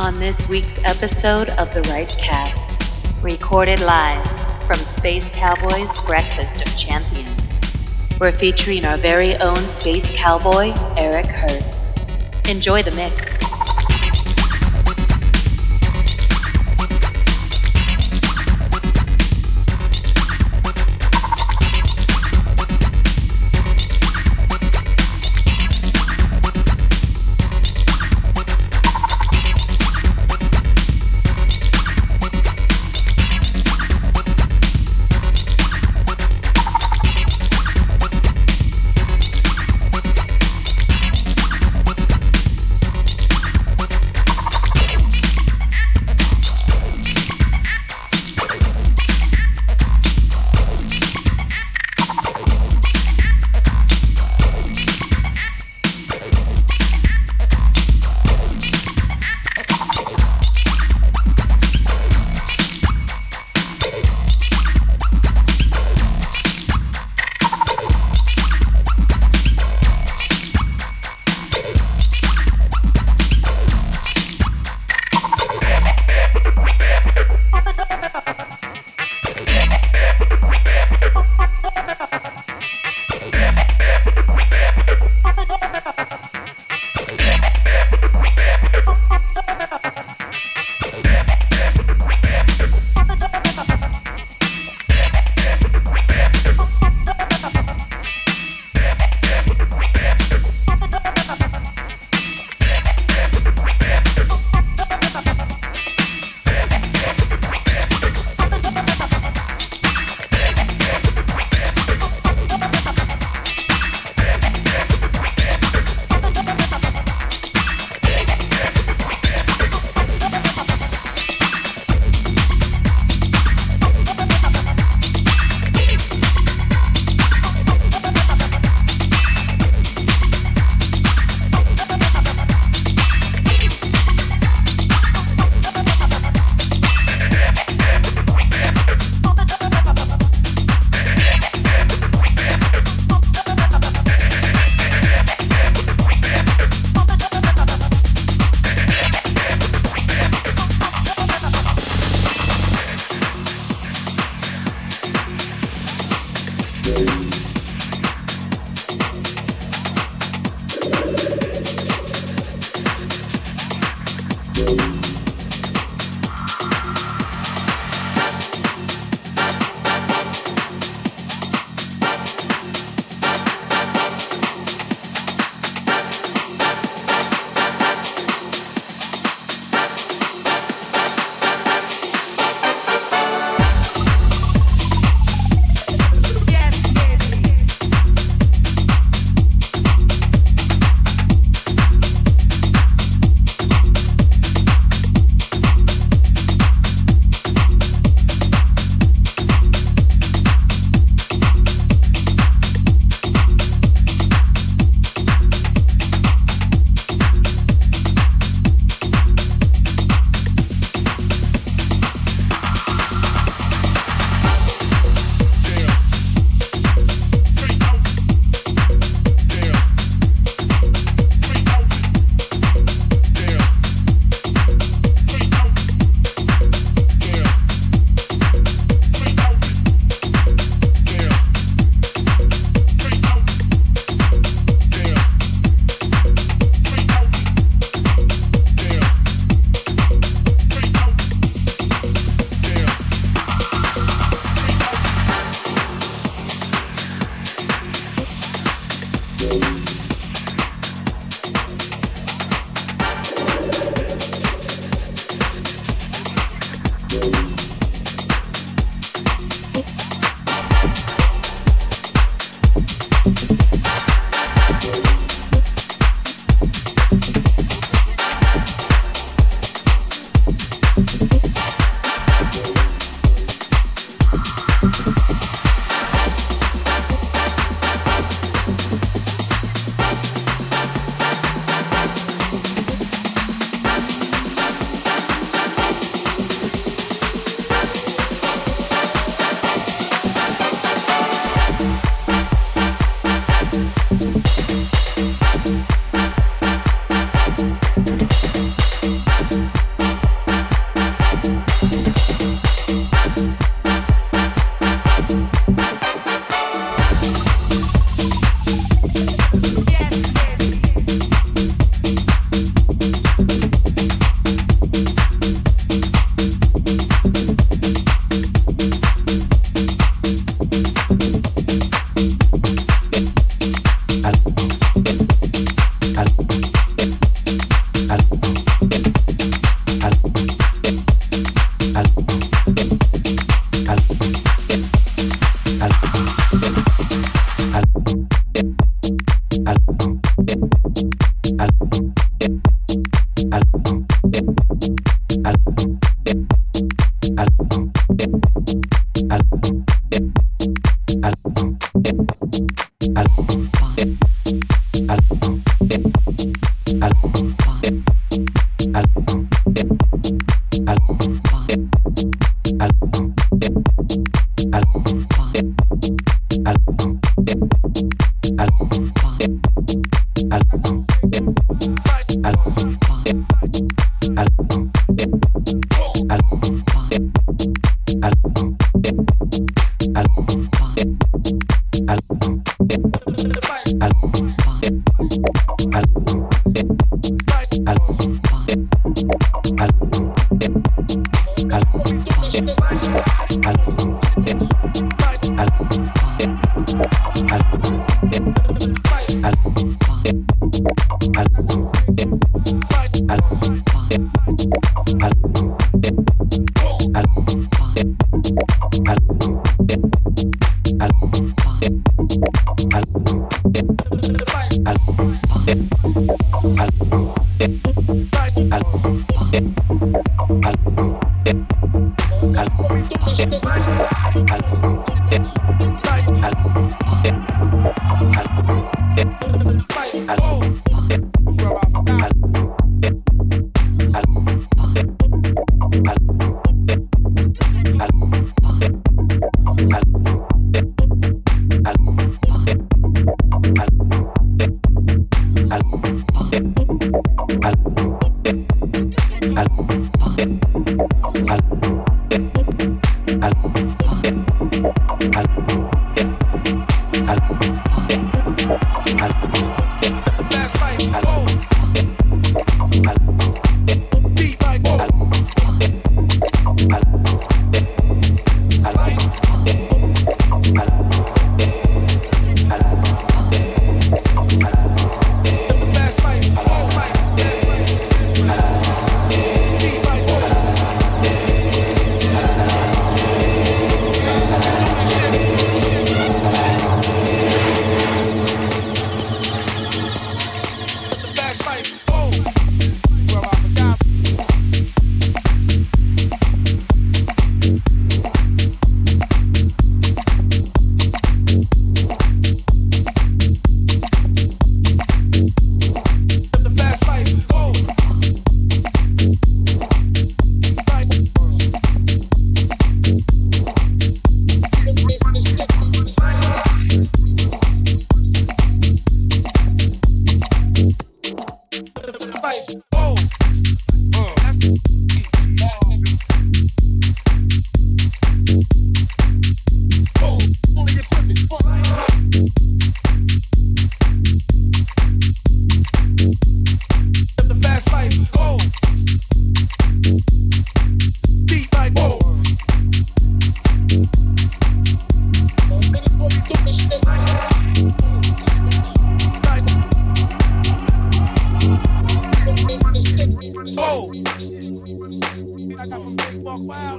on this week's episode of The Right Cast, recorded live from Space Cowboys Breakfast of Champions. We're featuring our very own Space Cowboy, Eric Hertz. Enjoy the mix.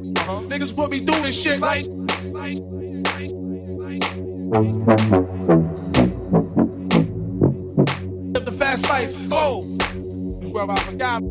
Niggas put me through this shit like. Live the fast life, go. Whoever I forgot.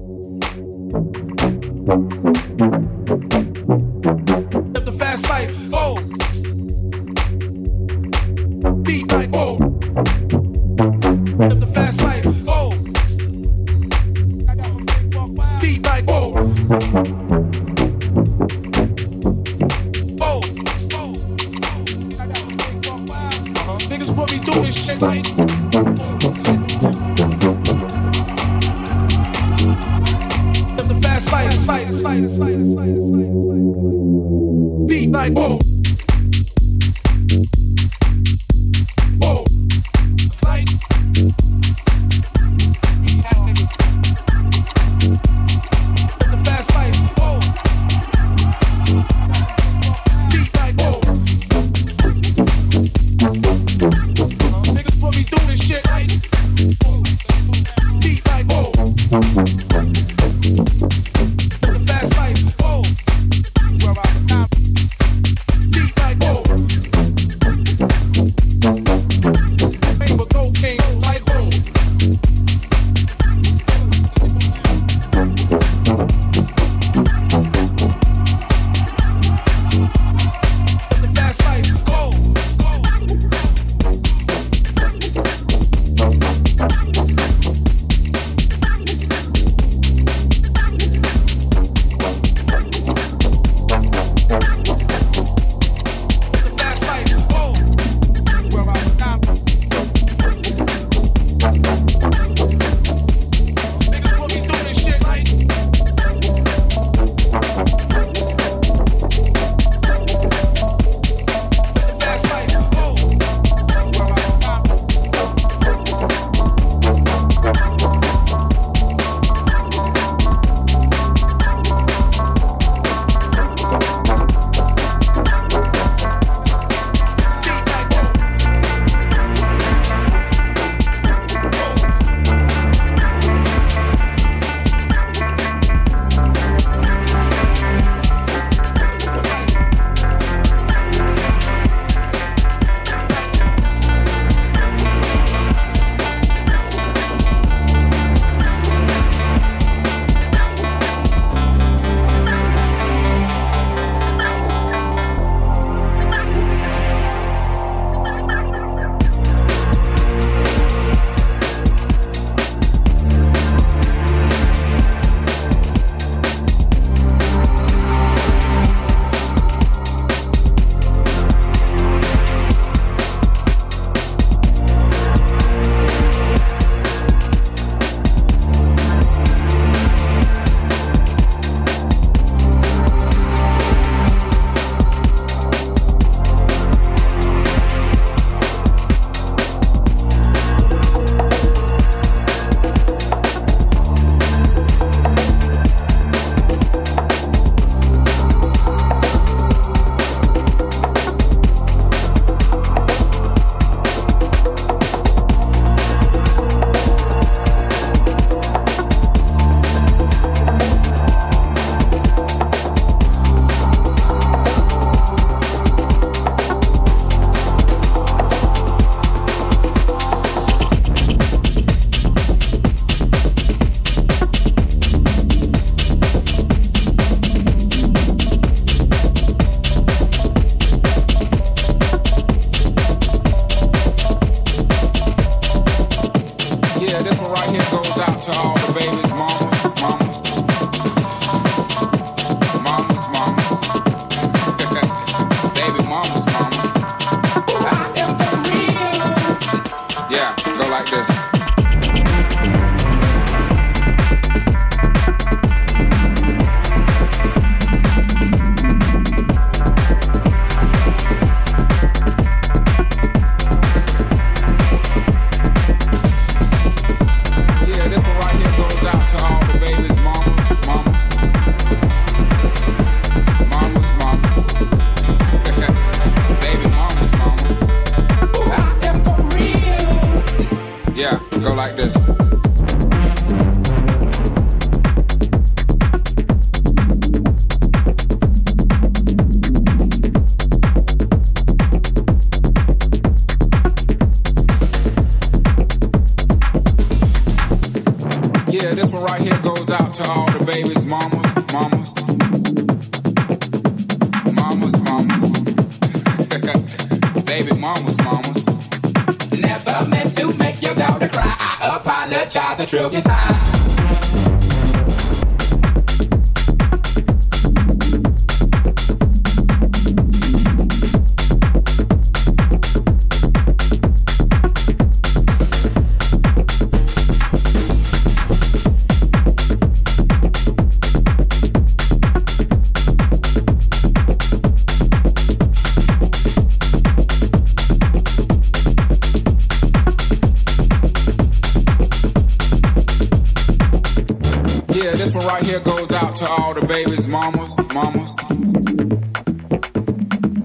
out to all the babies, mamas, mamas,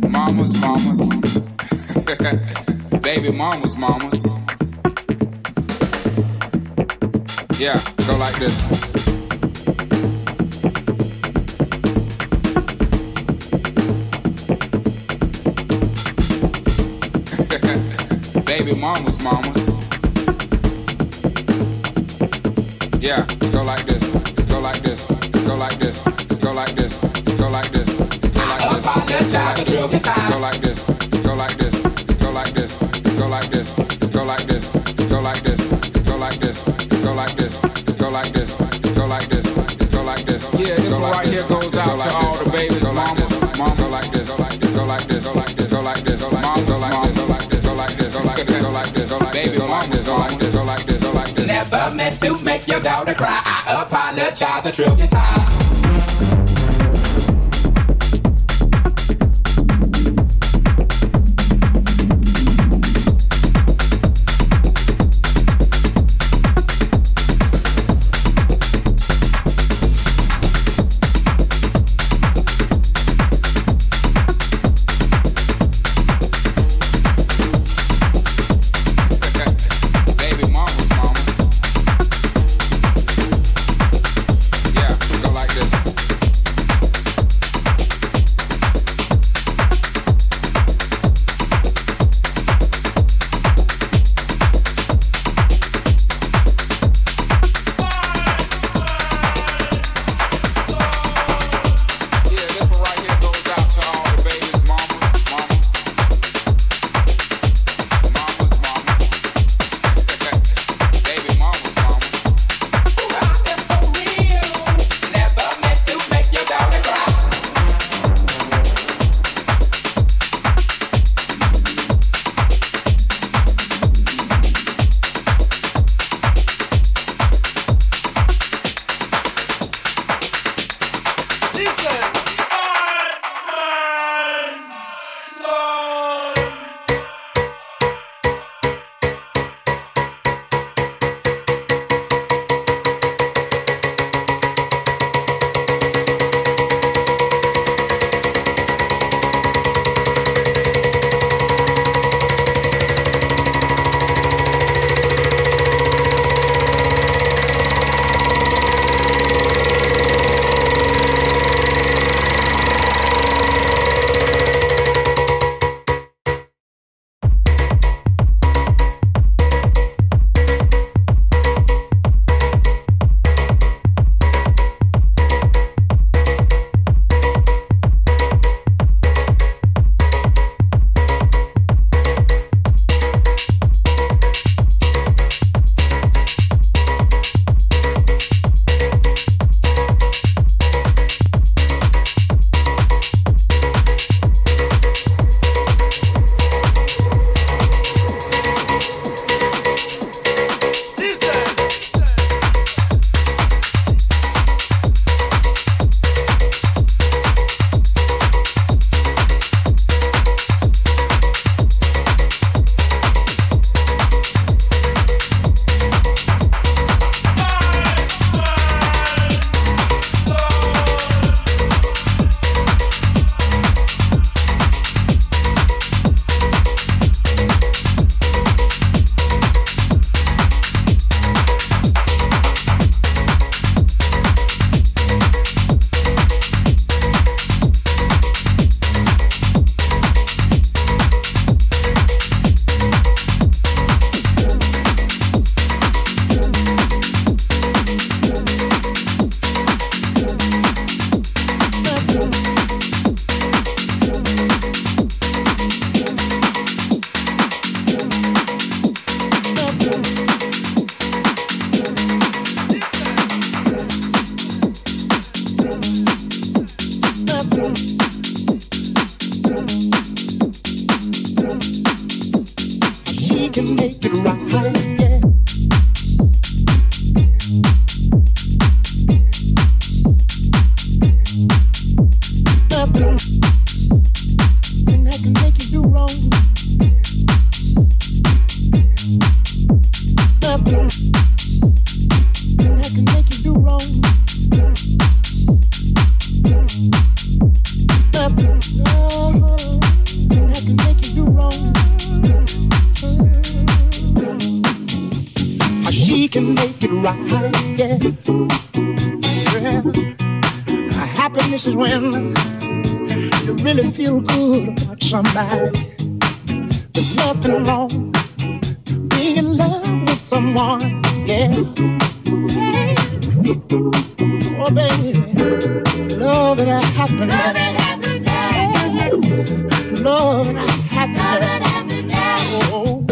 mamas, mamas, baby mamas, mamas. Yeah, go like this. baby mamas, mamas. Yeah. Yeah, this right here goes out to all the babies, mamas, mamas. Go like go like this. Never meant to make your daughter cry. I apologize a trillion times. There's nothing wrong being in love with someone, yeah. Hey. Oh, baby, love and happiness. Love and happiness. Love and happiness. Love and happiness. Oh. oh.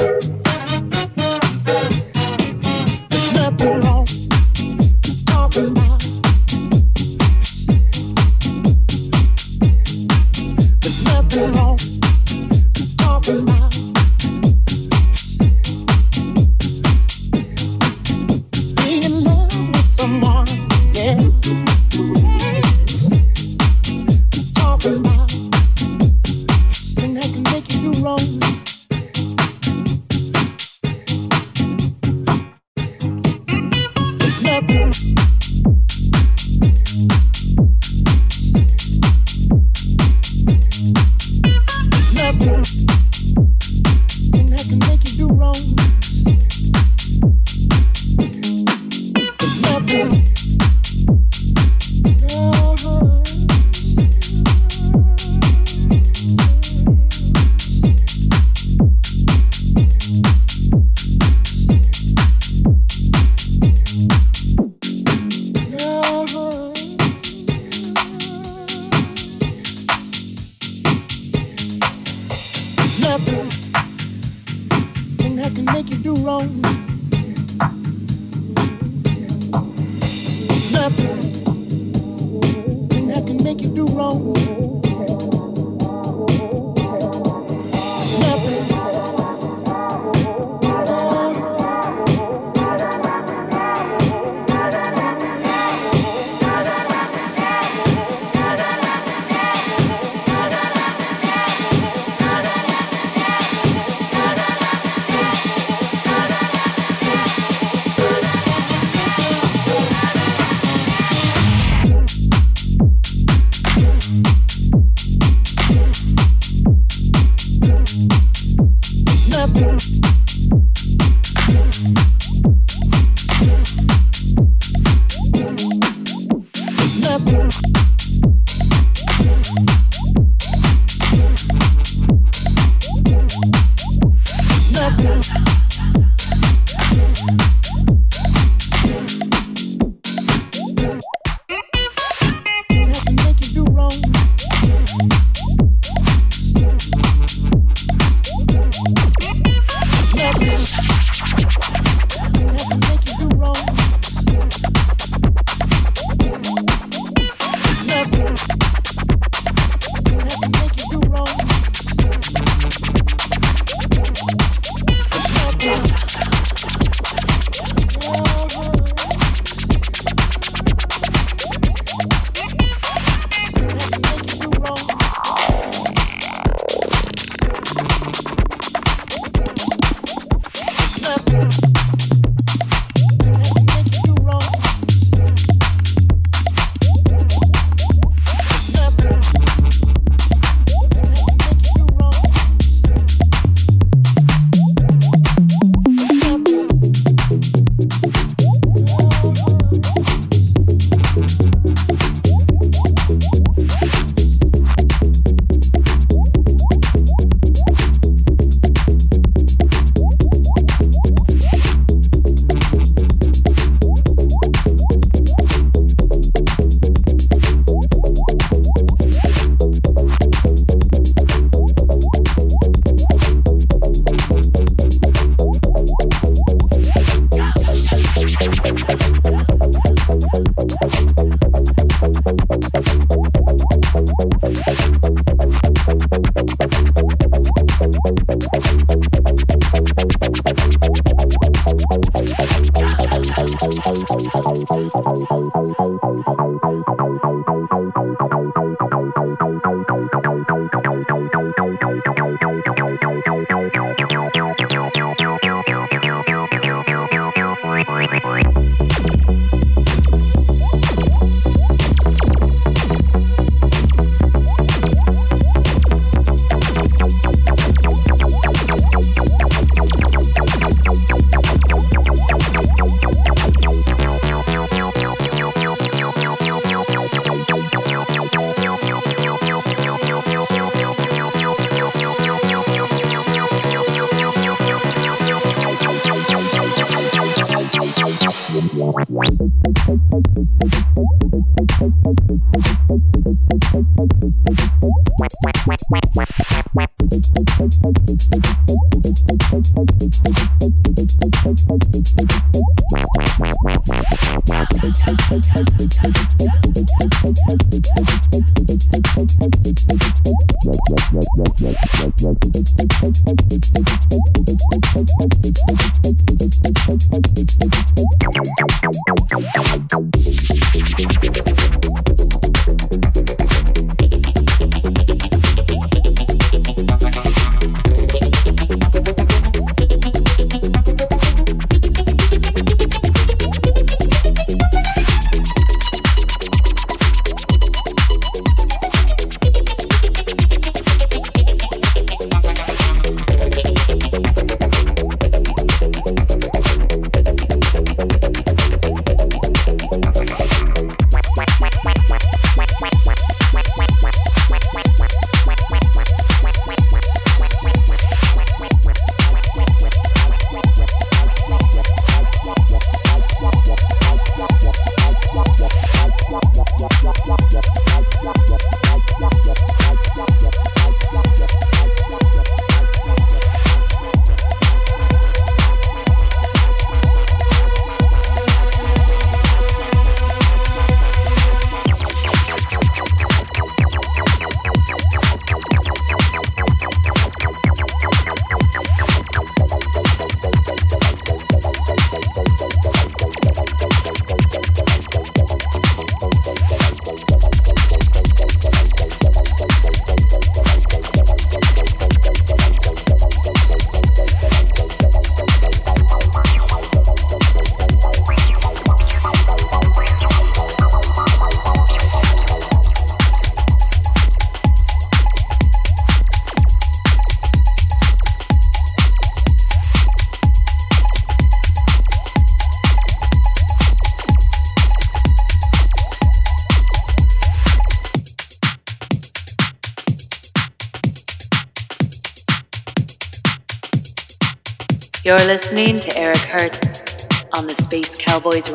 You're listening to Eric Hertz on the Space Cowboys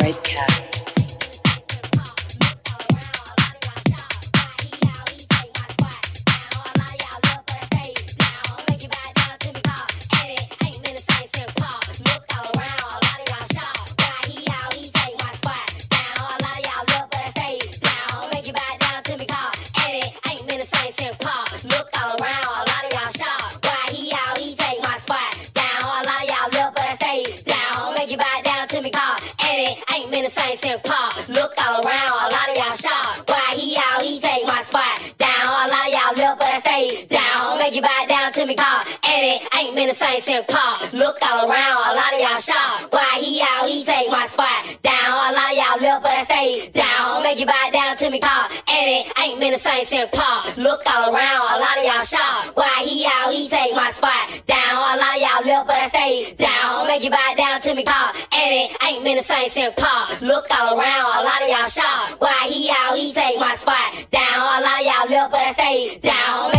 Rightcast. St. Paul. Look all around, a lot of y'all sharp. Why he out, he take my spot down. A lot of y'all live, but I stay down. Make you buy down to me, call. And it ain't been the same St. Paul. Look all around, a lot of y'all sharp. Why he out, he take my spot down. A lot of y'all live, but I stay down. Make you buy down to me, call. And it ain't been the same St. Paul. Look all around, a lot of y'all sharp. Why he out, he take my spot down. A lot of y'all live, but I stay down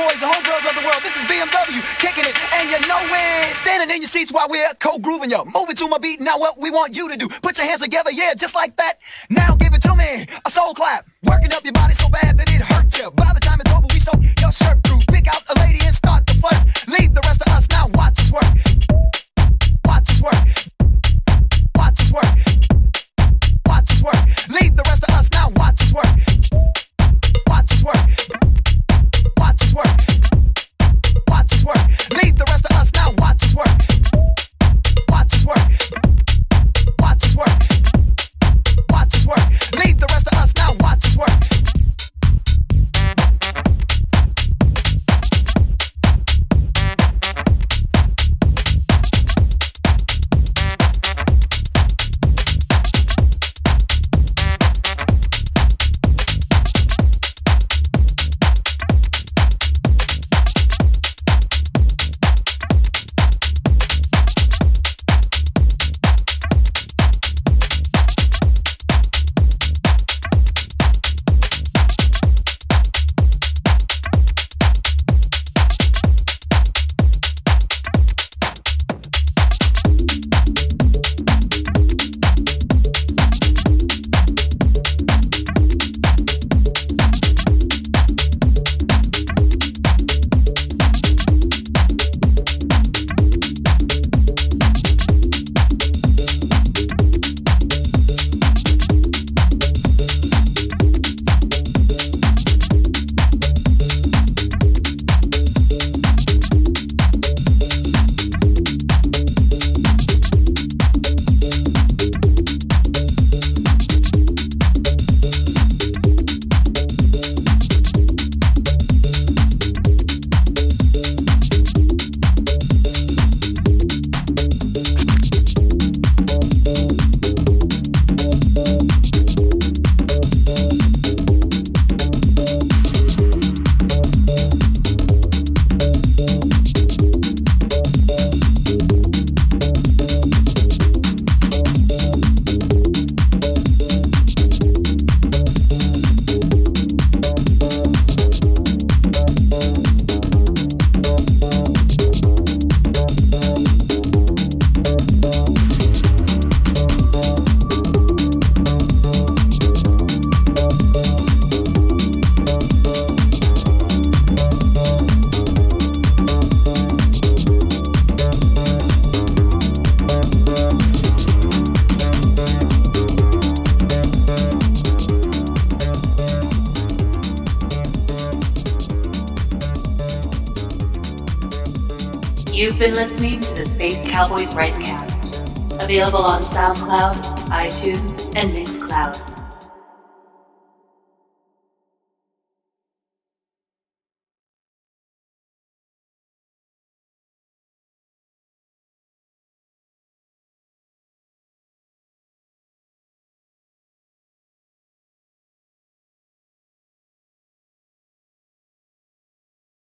all the homegirls of the world. This is BMW kicking it, and you know it. Standing in your seats while we're co-grooving you. Moving to my beat. Now what we want you to do? Put your hands together, yeah, just like that. Now give it to me, a soul clap. Working up your body so bad that it hurts you. By the time it's over, we soak your shirt through. Pick out a lady and start to flirt. Leave the rest of us now. Watch us work. Watch us work. Watch us work.